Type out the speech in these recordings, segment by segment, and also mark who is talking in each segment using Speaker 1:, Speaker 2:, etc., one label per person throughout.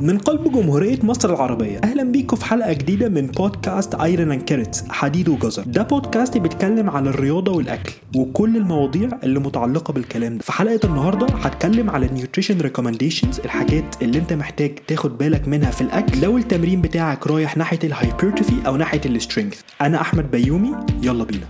Speaker 1: من قلب جمهورية مصر العربية أهلا بيكم في حلقة جديدة من بودكاست Iron and Carrots حديد وجزر. ده بودكاست بيتكلم على الرياضة والأكل وكل المواضيع اللي متعلقة بالكلام ده. في حلقة النهاردة هتكلم على ال nutrition recommendations الحاجات اللي انت محتاج تاخد بالك منها في الأكل. لو التمرين بتاعك رايح ناحية ال hypertrophy أو ناحية ال strength أنا أحمد بيومي يلا بينا.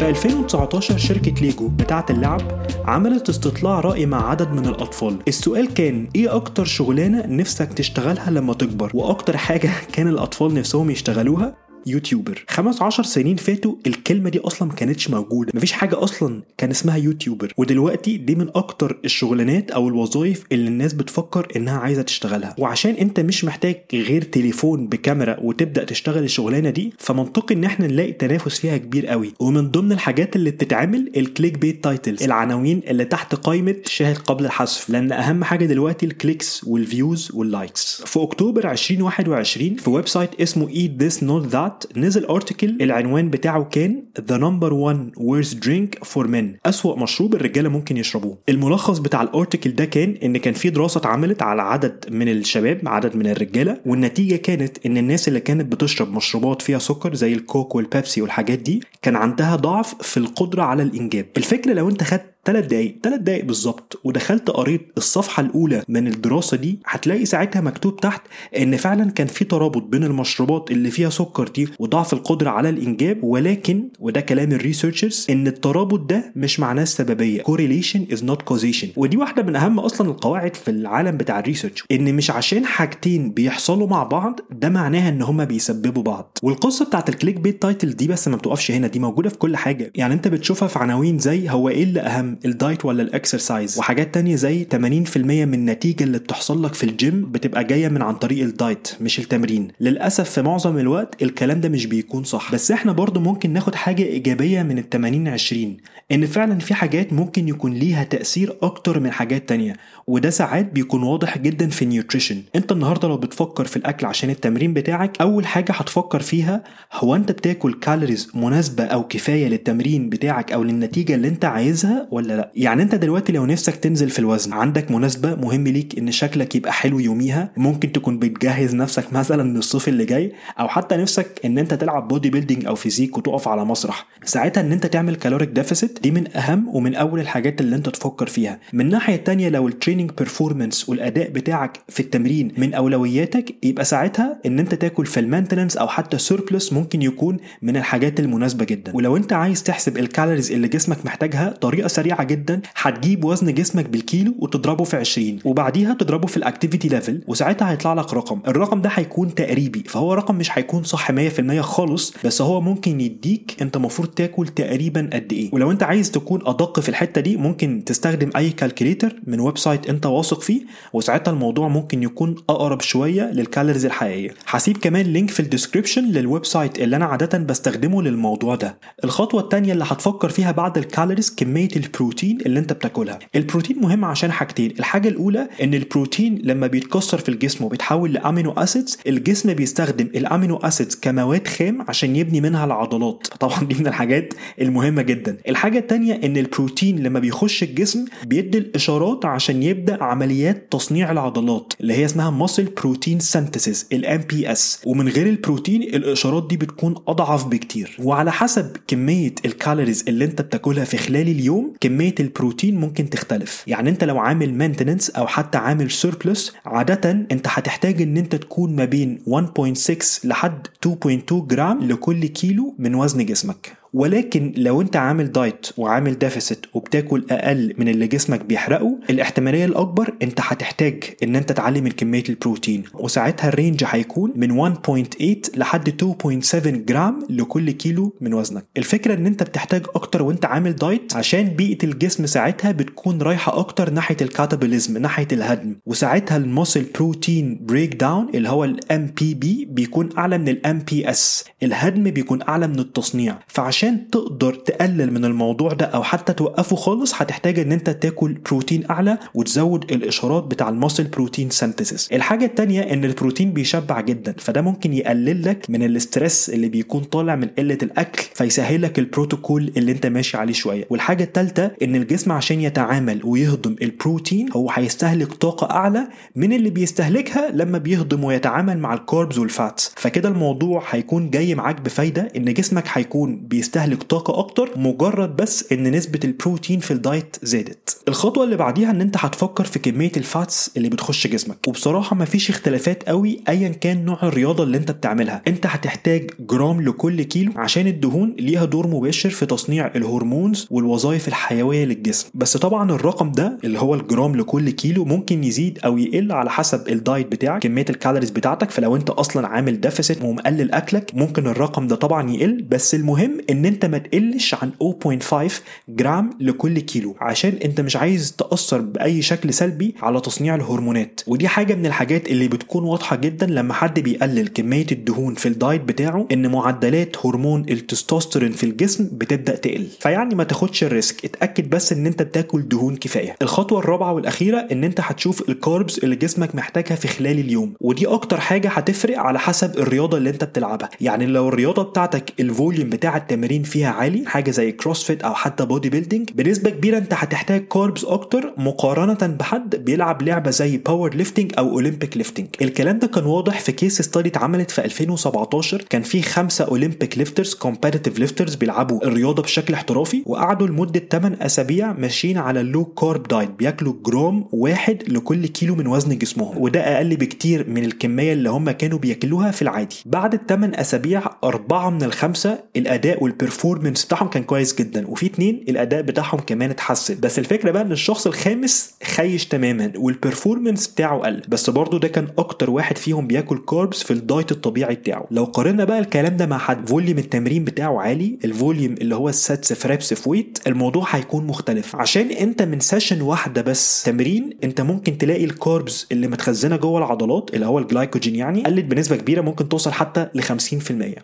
Speaker 1: في 2019 شركة ليجو بتاعة اللعب عملت استطلاع رأي مع عدد من الأطفال. السؤال كان إيه أكتر شغلانة نفسك تشتغلها لما تكبر؟ وأكتر حاجة كان الأطفال نفسهم يشتغلوها؟ YouTuber. خمس عشر سنين فاتوا الكلمة دي أصلا ما كانتش موجودة. مفيش حاجة أصلا كان اسمها YouTuber. ودلوقتي دي من أكتر الشغلانات أو الوظائف اللي الناس بتفكر إنها عايزة تشتغلها. وعشان أنت مش محتاج غير تليفون بكاميرا وتبدأ تشتغل الشغلانة دي فمنطقي إن إحنا نلاقي تنافس فيها كبير قوي. ومن ضمن الحاجات اللي بتتعمل ال clickbait titles العناوين اللي تحت قائمة شاهد قبل الحذف. لأن أهم حاجة دلوقتي ال clicks وال views وال likes في أكتوبر 2021 في ويب site اسمه Eat This Not That بعد نزل article العنوان بتاعه كان The Number One Worst Drink for Men أسوأ مشروب الرجالة ممكن يشربوه. الملخص بتاع ال article ده كان إن كان في دراسة اتعملت على عدد من الشباب عدد من الرجالة والنتيجة كانت إن الناس اللي كانت بتشرب مشروبات فيها سكر زي الكوك والبيبسي والحاجات دي كان عندها ضعف في القدرة على الإنجاب. الفكرة لو أنت خدت ثلاث دقايق ثلاث دقايق بالظبط ودخلت قريت الصفحة الأولى من الدراسة دي هتلاقي ساعتها مكتوب تحت إن فعلا كان في ترابط بين المشروبات اللي فيها سكر دي وضعف القدرة على الإنجاب ولكن وده كلام ال researchers إن الترابط ده مش معناه السببية correlation is not causation. ودي واحدة من أهم أصلا القواعد في العالم بتاع ال research إن مش عشان حاجتين بيحصلوا مع بعض ده معناها إن هما بيسببوا بعض. والقصة بتاعت ال clickbait title دي بس ما بتقفش هنا دي موجودة في كل حاجة. يعني أنت بتشوفها في عناوين زي هو إيه اللي أهم؟ ال diet ولا ال exercise. وحاجات تانية زي 80% من النتيجة اللي بتحصل لك في الجيم بتبقى جاية من عن طريق ال diet مش التمرين. للأسف في معظم الوقت الكلام ده مش بيكون صح. بس إحنا برضو ممكن ناخد حاجة إيجابية من ال 80 20 إن فعلا في حاجات ممكن يكون ليها تأثير أكتر من حاجات تانية وده ساعات بيكون واضح جدا في ال nutrition أنت النهارده لو بتفكر في الأكل عشان التمرين بتاعك أول حاجة هتفكر فيها هو أنت بتاكل calories مناسبة أو كفاية للتمرين بتاعك أو للنتيجة اللي أنت عايزها ولا لا؟ يعني انت دلوقتي لو نفسك تنزل في الوزن عندك مناسبة مهم ليك إن شكلك يبقى حلو يوميها؟ ممكن تكون بتجهز نفسك مثلا للصيف اللي جاي؟ أو حتى نفسك إن أنت تلعب bodybuilding أو physique وتقف على مسرح؟ ساعتها إن أنت تعمل caloric deficit دي من أهم ومن أول الحاجات اللي أنت تفكر فيها. من الناحية الثانية لو ال training performance والأداء بتاعك في التمرين من أولوياتك يبقى ساعتها إن أنت تاكل في ال maintenance أو حتى surplus ممكن يكون من الحاجات المناسبة جدا. ولو أنت عايز تحسب ال calories اللي جسمك محتاجها طريقة سريعة جدا هتجيب وزن جسمك بالكيلو وتضربه في 20 وبعديها تضربه في ال activity level وساعتها هيطلع لك رقم. الرقم ده هيكون تقريبي فهو رقم مش هيكون صح 100% خالص بس هو ممكن يديك انت المفروض تاكل تقريبا قد إيه. ولو انت عايز تكون أدق في الحتة دي ممكن تستخدم أي calculator من website انت واثق فيه وساعتها الموضوع ممكن يكون أقرب شوية لل calories الحقيقية. هسيب كمان link في ال description لل website اللي أنا عاده بستخدمه للموضوع ده. الخطوة الثانية اللي هتفكر فيها بعد ال calories كمية البروتين اللي انت بتاكلها. البروتين مهم عشان حاجتين. الحاجة الأولى إن البروتين لما بيتكسر في الجسم وبيتحول ل amino acids الجسم بيستخدم ال amino acids كمواد خام عشان يبني منها العضلات. طبعا دي من الحاجات المهمة جدا. الحاجة الثانية إن البروتين لما بيخش الجسم بيدي الإشارات عشان يبدأ عمليات تصنيع العضلات اللي هي اسمها muscle protein synthesis ال MPS ومن غير البروتين الإشارات دي بتكون أضعف بكتير. وعلى حسب كمية ال calories اللي انت بتاكلها في خلال اليوم كمية البروتين ممكن تختلف. يعني انت لو عامل maintenance أو حتى عامل surplus عادة انت هتحتاج إن انت تكون ما بين 1.6 لحد 2.2 جرام لكل كيلو من وزن جسمك. ولكن لو انت عامل diet وعامل deficit وبتاكل أقل من اللي جسمك بيحرقه الاحتمالية الأكبر انت هتحتاج إن انت تعلي من كميه البروتين. وساعتها ال range هيكون من 1.8 لحد 2.7 جرام لكل كيلو من وزنك. الفكرة إن انت بتحتاج أكتر وانت عامل diet عشان بيئة الجسم ساعتها بتكون رايحة أكتر ناحية ال catabolism ناحية الهدم. وساعتها ال muscle protein breakdown اللي هو ال MPB بيكون أعلى من ال MP S الهدم بيكون أعلى من التصنيع. فعشان وعشان تقدر تقلل من الموضوع ده أو حتى توقفه خالص هتحتاج إن أنت تاكل بروتين أعلى وتزود الإشارات بتاع ال muscle protein synthesis الحاجة التانية إن البروتين بيشبع جدا فده ممكن يقلل لك من ال stress اللي بيكون طالع من قلة الأكل فيسهل لك البروتوكول اللي أنت ماشي عليه شوية. والحاجة الثالثه إن الجسم عشان يتعامل ويهضم البروتين هو هيستهلك طاقة أعلى من اللي بيستهلكها لما بيهضم ويتعامل مع ال carbs وال fats فكده الموضوع هيكون جاي معاك بفايدة إن جسمك هيكون بيستهلك طاقة أكتر مجرد بس إن نسبة البروتين في ال diet زادت. الخطوة اللي بعديها إن أنت هتفكر في كمية ال fats اللي بتخش جسمك. وبصراحة مفيش اختلافات قوي ايا كان نوع الرياضة اللي أنت بتعملها. أنت هتحتاج جرام لكل كيلو عشان الدهون ليها دور مباشر في تصنيع ال hormones والوظائف الحيوية للجسم. بس طبعا الرقم ده اللي هو الجرام لكل كيلو ممكن يزيد أو يقل على حسب ال diet بتاعك كمية ال calories بتاعتك. فلو أنت أصلا عامل deficit ومقلل أكلك ممكن الرقم ده طبعا يقل. بس المهم إن أنت ما تقلش عن 0.5 جرام لكل كيلو عشان أنت مش عايز تأثر بأي شكل سلبي على تصنيع الهرمونات. ودي حاجة من الحاجات اللي بتكون واضحة جدا لما حد بيقلل كمية الدهون في ال diet بتاعه إن معدلات هرمون التستوستيرون في الجسم بتبدأ تقل. فيعني ما تاخدش ال risk اتأكد بس إن أنت بتاكل دهون كفاية. الخطوة الرابعة والأخيرة إن أنت هتشوف ال carbs اللي جسمك محتاجها في خلال اليوم. ودي أكتر حاجة هتفرق على حسب الرياضة اللي أنت بتلعبها. يعني لو الرياضة بتاعتك ال volume بتاع التمارين فيها عالي حاجة زي CrossFit أو حتى bodybuilding بنسبة كبيرة أنت هتحتاج carbs أكتر مقارنة بحد بيلعب لعبة زي powerlifting أو Olympic lifting الكلام ده كان واضح في case study اتعملت في 2017 كان في خمسة Olympic lifters competitive lifters بيلعبوا الرياضة بشكل احترافي وقعدوا لمدة 8 أسابيع ماشيين على ال low carb diet بياكلوا جرام واحد لكل كيلو من وزن جسمهم. وده أقل بكتير من الكمية اللي هم كانوا بياكلوها في العادي. بعد الثمان أسابيع أربعة من الخمسة الأداء وال performance بتاعهم كان كويس جدا وفي اتنين الأداء بتاعهم كمان اتحسن. بس الفكرة بقى إن الشخص الخامس خيش تماما وال performance بتاعه قل. بس برضه ده كان أكتر واحد فيهم بياكل carbs في ال diet الطبيعي بتاعه. لو قارنا بقى الكلام ده مع حد volume التمرين بتاعه عالي ال volume اللي هو ال sets في reps في weight الموضوع هيكون مختلف. عشان أنت من session واحدة بس تمرين أنت ممكن تلاقي ال carbs اللي متخزنة جوه العضلات اللي هو الجلايكوجين يعني قلت بنسبة كبيرة ممكن توصل حتى ل 50%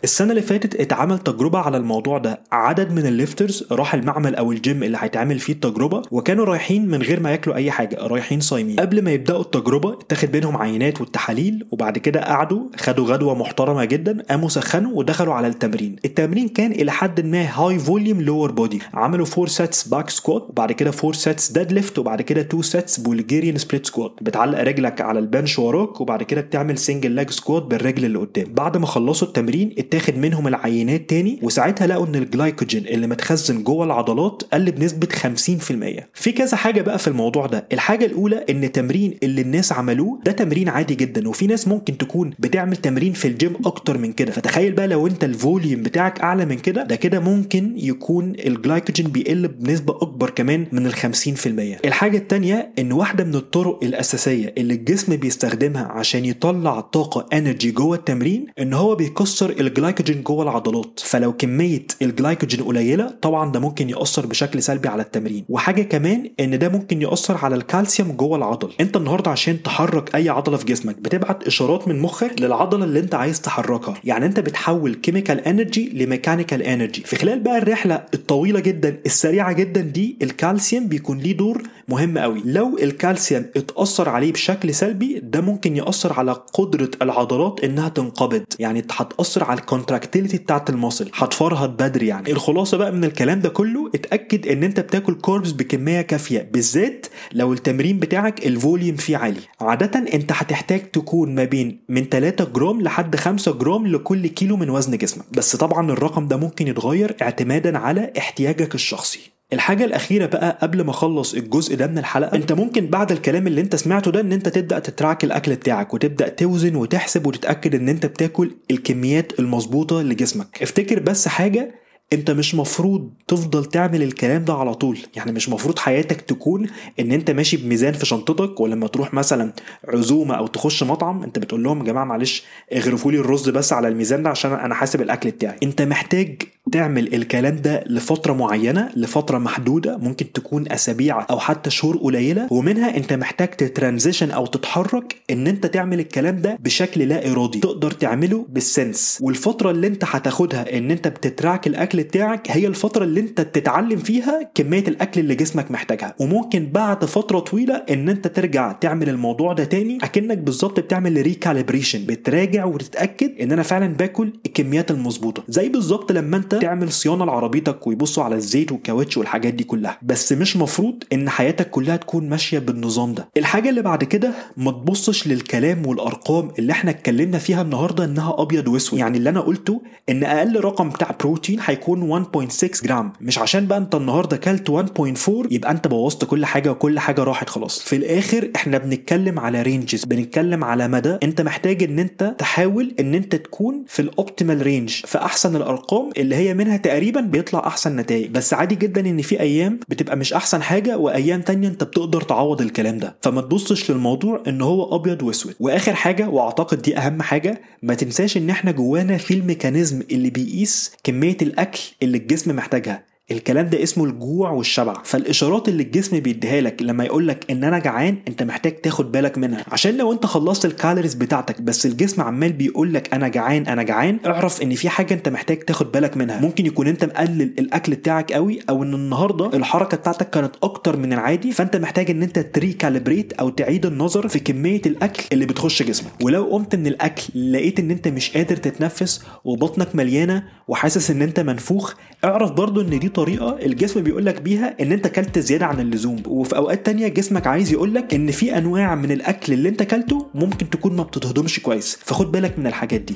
Speaker 1: السنة اللي فاتت اتعمل تجربة على الموضوع ده عدد من ال lifters راح المعمل أو الجيم اللي هيتعمل فيه التجربة وكانوا رايحين من غير ما ياكلوا أي حاجة رايحين صايمين. قبل ما يبدأوا التجربة اتاخد منهم عينات والتحاليل وبعد كده قعدوا خدوا غدوة محترمة جدا قاموا سخنوا ودخلوا على التمرين. التمرين كان إلى حد ما high volume lower body عملوا 4 sets back squat وبعد كده 4 sets deadlift وبعد كده 2 sets Bulgarian split squat بتعلق رجلك على ال bench وراك وبعد كده بتعمل single leg squat بالرجل اللي قدام. بعد ما خلصوا التمرين اتاخد منهم العينات تاني وساعتها لقوا إن الجلايكوجين اللي متخزن جوه العضلات قل بنسبة 50% في كذا حاجة بقى في الموضوع ده. الحاجة الأولى إن التمرين اللي الناس عملوه ده تمرين عادي جدا وفي ناس ممكن تكون بتعمل تمرين في الجيم أكتر من كده. فتخيل بقى لو أنت ال volume بتاعك أعلى من كده ده كده ممكن يكون الجلايكوجين بيقل بنسبة أكبر كمان من ال 50% الحاجة الثانية إن واحدة من الطرق الأساسية اللي الجسم بيستخدمها عشان يطلع طاقة energy جوه التمرين إن هو بيكسر الجلايكوجين جوه العضلات. فلو كمية الجلايكوجين قليلة طبعا ده ممكن يأثر بشكل سلبي على التمرين. وحاجة كمان إن ده ممكن يأثر على الكالسيوم جوه العضل. أنت النهارده عشان تحرك أي عضلة في جسمك بتبعت إشارات من مخك للعضلة اللي أنت عايز تحركها. يعني أنت بتحول chemical energy ل mechanical energy في خلال بقى الرحلة الطويلة جدا السريعة جدا دي الكالسيوم بيكون ليه دور مهم قوي لو الكالسيوم اتأثر عليه بشكل سلبي ده ممكن يأثر على قدرة العضلات إنها تنقبض. يعني هتأثر على ال contractility بتاعت ال muscle بدري يعني. الخلاصة بقى من الكلام ده كله اتأكد إن أنت بتاكل carbs بكمية كافية بالذات لو التمرين بتاعك ال volume فيه عالي. عادة أنت هتحتاج تكون ما بين من 3 جرام لحد 5 جرام لكل كيلو من وزن جسمك. بس طبعا الرقم ده ممكن يتغير اعتمادا على احتياجك الشخصي. الحاجة الأخيرة بقى قبل ما أخلص الجزء ده من الحلقة أنت ممكن بعد الكلام اللي أنت سمعته ده إن أنت تبدأ ت track الأكل بتاعك وتبدأ توزن وتحسب وتتأكد إن أنت بتاكل الكميات المظبوطة لجسمك. افتكر بس حاجة انت مش مفروض تفضل تعمل الكلام ده على طول. يعني مش مفروض حياتك تكون ان انت ماشي بميزان في شنطتك ولما تروح مثلا عزومة أو تخش مطعم انت بتقول لهم يا جماعة معلش اغرفوا لي الرز بس على الميزان ده عشان أنا حاسب الأكل بتاعي. انت محتاج تعمل الكلام ده لفترة معينة لفترة محدودة ممكن تكون أسابيع أو حتى شهور قليلة ومنها انت محتاج ت transition أو تتحرك إن انت تعمل الكلام ده بشكل لا إرادي. تقدر تعمله بال sense. والفترة اللي انت هتاخدها إن انت بت track الأكل بتاعك هي الفترة اللي أنت تتعلم فيها كمية الأكل اللي جسمك محتاجها. وممكن بعد فترة طويلة إن أنت ترجع تعمل الموضوع ده تاني أكنك بالظبط بتعمل recalibration بتراجع وتتأكد إن أنا فعلا باكل الكميات المظبوطة. زي بالظبط لما أنت تعمل صيانة لعربيتك ويبصوا على الزيت والكاوتش والحاجات دي كلها. بس مش مفروض إن حياتك كلها تكون ماشية بالنظام ده. الحاجة اللي بعد كده ما تبصش للكلام والأرقام اللي إحنا اتكلمنا فيها النهارده إنها أبيض وأسود. يعني اللي أنا قلته إن أقل رقم بتاع بروتين هيكون 1.6 جرام. مش عشان بقى انت النهارده كلت 1.4 يبقى انت بوظت كل حاجة وكل حاجة راحت خلاص. في الآخر إحنا بنتكلم على ranges بنتكلم على مدى انت محتاج ان انت تحاول ان انت تكون في ال optimal range في أحسن الأرقام اللي هي منها تقريبا بيطلع أحسن نتائج. بس عادي جدا إن في أيام بتبقى مش أحسن حاجة وأيام تانية انت بتقدر تعوض الكلام ده. فما تبصش للموضوع إن هو أبيض وأسود. وآخر حاجة وأعتقد دي أهم حاجة ما تنساش إن إحنا جوانا في ال mechanism اللي بيقيس كمية الأكل اللي الجسم محتاجها. الكلام ده اسمه الجوع والشبع. فالإشارات اللي الجسم بيديها لك لما يقول لك إن أنا جعان أنت محتاج تاخد بالك منها. عشان لو أنت خلصت ال calories بتاعتك بس الجسم عمال بيقول لك أنا جعان أنا جعان اعرف إن في حاجة أنت محتاج تاخد بالك منها. ممكن يكون أنت مقلل الأكل بتاعك قوي أو إن النهارده الحركة بتاعتك كانت أكتر من العادي فأنت محتاج إن أنت ت recalibrate أو تعيد النظر في كمية الأكل اللي بتخش جسمك. ولو قمت من الأكل لقيت إن أنت مش قادر تتنفس وبطنك مليانة وحاسس إن أنت منفوخ اعرف برضو إن دي طريقة الجسم بيقول لك بيها إن أنت كلت زيادة عن اللزوم. وفي أوقات تانية جسمك عايز يقول لك إن في أنواع من الأكل اللي أنت كلته ممكن تكون ما بتتهضمش كويس. فخد بالك من الحاجات دي.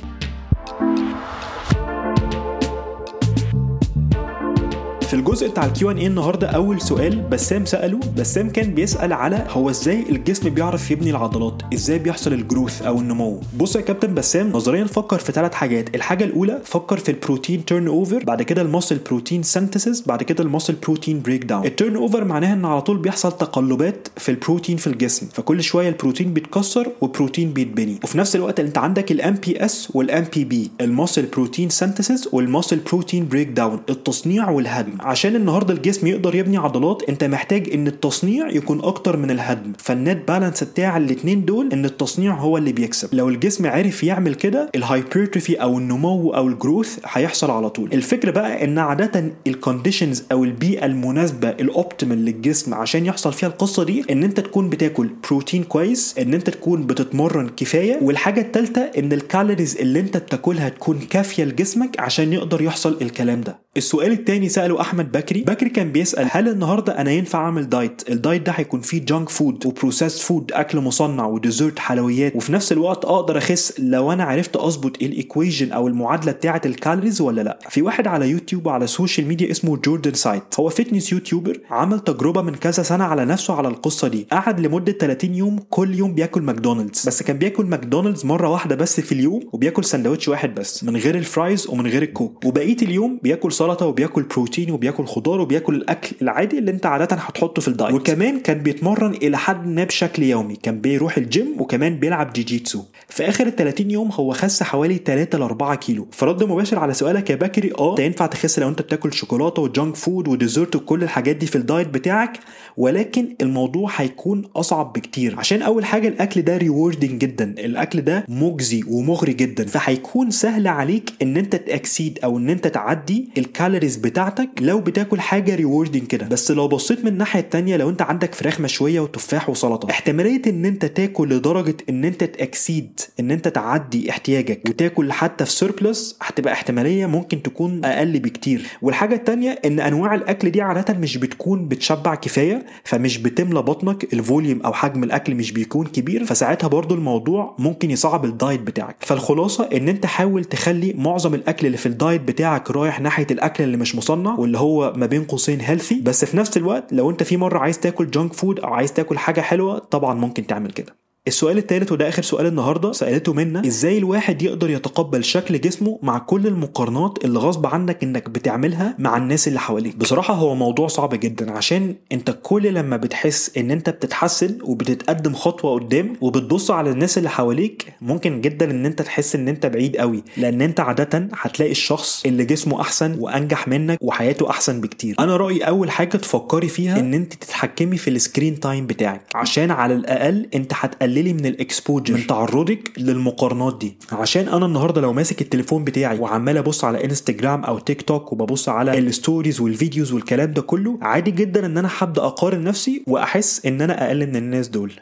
Speaker 1: في الجزء بتاع ال Q&A النهارده أول سؤال بسام سأله بسام كان بيسأل على هو إزاي الجسم بيعرف يبني العضلات؟ إزاي بيحصل ال growth أو النمو؟ بص يا كابتن بسام نظريا فكر في ثلاث حاجات. الحاجة الأولى فكر في ال protein turnover بعد كده ال muscle protein synthesis بعد كده ال muscle protein breakdown ال turnover معناها إن على طول بيحصل تقلبات في البروتين في الجسم فكل شوية البروتين بيتكسر وبروتين بيتبني. وفي نفس الوقت أنت عندك ال MPS وال MPB ال muscle protein synthesis وال muscle protein breakdown التصنيع والهدم. عشان النهارده الجسم يقدر يبني عضلات انت محتاج ان التصنيع يكون أكتر من الهدم. فال net balance بتاع الاثنين دول ان التصنيع هو اللي بيكسب. لو الجسم عرف يعمل كده ال hypertrophy أو النمو أو ال growth هيحصل على طول. الفكرة بقى ان عادة ال conditions أو البيئة المناسبة ال optimal للجسم عشان يحصل فيها القصة دي ان انت تكون بتاكل بروتين كويس ان انت تكون بتتمرن كفاية. والحاجة الثالثه ان ال calories اللي انت بتاكلها تكون كافية لجسمك عشان يقدر يحصل الكلام ده. السؤال الثاني سأله أحمد بكري. بكري كان بيسأل هل النهارده أنا ينفع أعمل diet؟ ال diet ده هيكون فيه junk food و processed food أكل مصنع و dessert حلويات. وفي نفس الوقت أقدر أخس لو أنا عرفت أظبط ال equation أو المعادلة بتاعة ال calories ولا لأ. في واحد على يوتيوب وعلى السوشيال ميديا اسمه جوردن سايت. هو fitness YouTuber عمل تجربة من كذا سنة على نفسه على القصة دي. قعد لمدة 30 يوم كل يوم بياكل ماكدونالدز. بس كان بياكل ماكدونالدز مرة واحدة بس في اليوم وبياكل سندوتش واحد بس من غير ال fries ومن غير الكوك. وبقية اليوم بياكل وبياكل بروتين وبياكل خضار وبياكل الأكل العادي اللي أنت عادة هتحطه في ال diet. وكمان كان بيتمرن إلى حد ما بشكل يومي. كان بيروح الجيم وكمان بيلعب jiu-jitsu. في آخر ال 30 يوم هو خس حوالي 3 ل 4 كيلو. فرد مباشر على سؤالك يا بكري آه انت ينفع تخس لو أنت بتاكل شوكولاتة و junk food و dessert وكل الحاجات دي في ال diet بتاعك؟ ولكن الموضوع هيكون أصعب بكتير. عشان أول حاجة الأكل ده rewarding جدا. الأكل ده مجزي ومغري جدا. فهيكون سهل عليك إن أنت ت exceed أو إن أنت تعدي ال calories بتاعتك لو بتاكل حاجة rewarding كده. بس لو بصيت من الناحية التانية لو انت عندك فراخ مشوية وتفاح وسلطة احتمالية إن انت تاكل لدرجة إن انت ت exceed إن انت تعدي احتياجك وتاكل حتى في surplus هتبقى احتمالية ممكن تكون أقل بكتير. والحاجة التانية إن أنواع الأكل دي عادة مش بتكون بتشبع كفاية فمش بتملى بطنك ال volume أو حجم الأكل مش بيكون كبير فساعتها برضو الموضوع ممكن يصعب ال diet بتاعك. فالخلاصة إن انت حاول تخلي معظم الأكل اللي في ال diet بتاعك رايح ناحية الأكل اللي مش مصنع واللي هو ما بين قوسين healthy بس في نفس الوقت لو أنت في مرة عايز تاكل junk food أو عايز تاكل حاجة حلوة طبعا ممكن تعمل كده. السؤال الثالث وده آخر سؤال النهارده سألته منا إزاي الواحد يقدر يتقبل شكل جسمه مع كل المقارنات اللي غصب عنك إنك بتعملها مع الناس اللي حواليك؟ بصراحة هو موضوع صعب جدا عشان أنت كل لما بتحس إن أنت بتتحسن وبتتقدم خطوة قدام وبتبص على الناس اللي حواليك ممكن جدا إن أنت تحس إن أنت بعيد قوي لأن أنت عادة هتلاقي الشخص اللي جسمه أحسن وأنجح منك وحياته أحسن بكتير. أنا رأيي أول حاجة تفكري فيها إن أنت تتحكمي في ال screen time بتاعك عشان على الأقل أنت هتقللي من ال exposure من تعرضك للمقارنات دي. عشان أنا النهارده لو ماسك التليفون بتاعي وعمال أبص على انستجرام أو تيك توك وببص على ال stories والفيديوز والكلام ده كله عادي جدا إن أنا هبدا أقارن نفسي وأحس إن أنا أقل من الناس دول.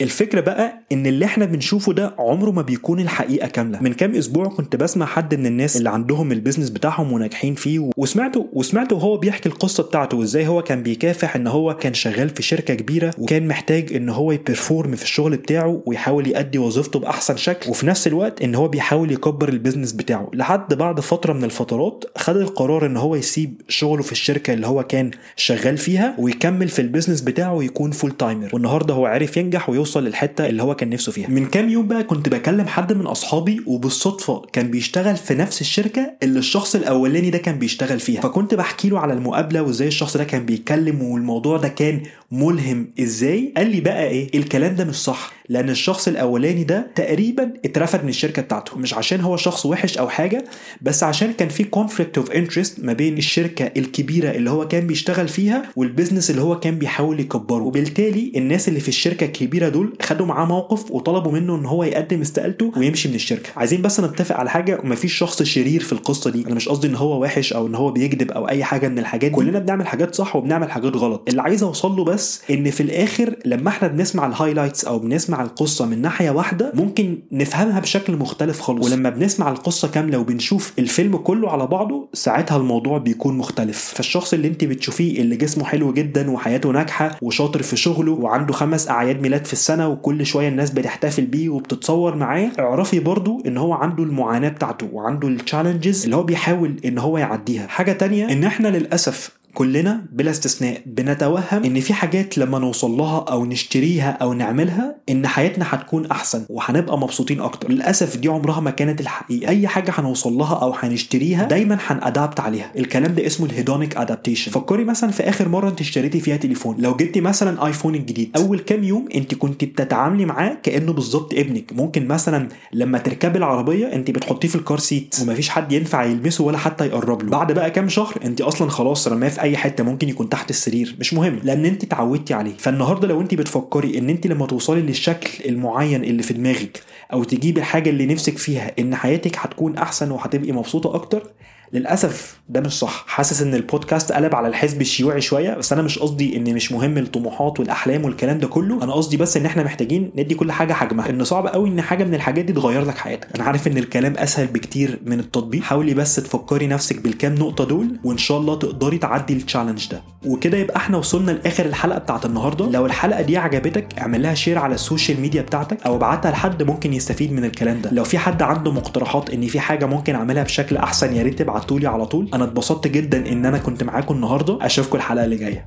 Speaker 1: الفكرة بقى إن اللي إحنا بنشوفه ده عمره ما بيكون الحقيقة كاملة. من كام أسبوع كنت بسمع حد من الناس اللي عندهم ال business بتاعهم وناجحين فيه وسمعته وسمعته وهو بيحكي القصة بتاعته وإزاي هو كان بيكافح إن هو كان شغال في شركة كبيرة وكان محتاج إن هو ي perform في الشغل بتاعه ويحاول يأدي وظيفته بأحسن شكل وفي نفس الوقت إن هو بيحاول يكبر ال business بتاعه. لحد بعد فترة من الفترات خد القرار إن هو يسيب شغله في الشركة اللي هو كان شغال فيها ويكمل في ال business بتاعه ويكون full-timer والنهاردة هو عرف ينجح ويوصل للحتة اللي هو كان نفسه فيها. من كام يوم بقى كنت بكلم حد من أصحابي وبالصدفة كان بيشتغل في نفس الشركة اللي الشخص الأولاني ده كان بيشتغل فيها. فكنت بحكي له على المقابلة وإزاي الشخص ده كان بيتكلم والموضوع ده كان ملهم إزاي؟ قال لي بقى إيه؟ الكلام ده مش صح لأن الشخص الأولاني ده تقريبا اترفد من الشركة بتاعته. مش عشان هو شخص وحش أو حاجة بس عشان كان في conflict of interest ما بين الشركة الكبيرة اللي هو كان بيشتغل فيها وال business اللي هو كان بيحاول يكبره. وبالتالي الناس اللي في الشركة الكبيرة دول خدوا معاه موقف وطلبوا منه إن هو يقدم استقالته ويمشي من الشركة. عايزين بس نتفق على حاجة ومفيش شخص شرير في القصة دي. أنا مش قصدي إن هو وحش أو إن هو بيكذب أو أي حاجة من الحاجات دي. كلنا بنعمل حاجات صح وبنعمل حاجات غلط. اللي عايز أوصل له بس إن في الآخر لما إحنا بنسمع ال highlights أو بنسمع القصة من ناحية واحدة ممكن نفهمها بشكل مختلف خالص. ولما بنسمع القصة كاملة وبنشوف الفيلم كله على بعضه ساعتها الموضوع بيكون مختلف. فالشخص اللي انت بتشوفيه اللي جسمه حلو جدا وحياته ناجحة وشاطر في شغله وعنده خمس أعياد ميلاد في السنة وكل شوية الناس بتحتفل بيه وبتتصور معاه اعرفي برضو إن هو عنده المعاناة بتاعته وعنده ال challenges اللي هو بيحاول إن هو يعديها. حاجة تانية إن إحنا للأسف كلنا بلا استثناء بنتوهم إن في حاجات لما نوصل لها أو نشتريها أو نعملها إن حياتنا هتكون أحسن وهنبقى مبسوطين أكتر. للأسف دي عمرها ما كانت الحقيقة. أي حاجة هنوصل لها أو هنشتريها دايما هن adapt عليها. الكلام ده اسمه ال hedonic adaptation فكري مثلا في آخر مرة أنت اشتريتي فيها تليفون. لو جبتي مثلا آيفون الجديد أول كام يوم أنت كنت بتتعاملي معاه كأنه بالظبط ابنك. ممكن مثلا لما تركبي العربية أنت بتحطيه في ال car seat ومفيش حد ينفع يلمسه ولا حتى يقرب له. بعد بقى كام شهر أنت أصلا خلاص رماه في أي حتة ممكن يكون تحت السرير مش مهم لأن أنت اتعودتي عليه. فالنهاردة لو أنت بتفكري إن أنت لما توصلي للشكل المعين اللي في دماغك أو تجيبي الحاجة اللي نفسك فيها إن حياتك هتكون أحسن وهتبقي مبسوطة أكتر للأسف ده مش صح. حاسس إن البودكاست قلب على الحزب الشيوعي شوية بس أنا مش قصدي إن مش مهم الطموحات والأحلام والكلام ده كله. أنا قصدي بس إن إحنا محتاجين ندي كل حاجة حجمها. إن صعب قوي إن حاجة من الحاجات دي تغير لك حياتك. أنا عارف إن الكلام أسهل بكتير من التطبيق. حاولي بس تفكري نفسك بالكام نقطة دول وإن شاء الله تقدري تعدي ال challenge ده. وكده يبقى إحنا وصلنا لآخر الحلقة بتاعت النهارده. لو الحلقة دي عجبتك اعمل لها share على ال social media بتاعتك أو ابعتها لحد ممكن يستفيد من الكلام ده. لو في حد عنده مقترحات إن في حاجة ممكن أعملها بشكل أحسن يا ريت تبعتولي على طول. أنا اتبسطت جدا إن أنا كنت معاكم النهارده. أشوفكم الحلقة اللي جاية.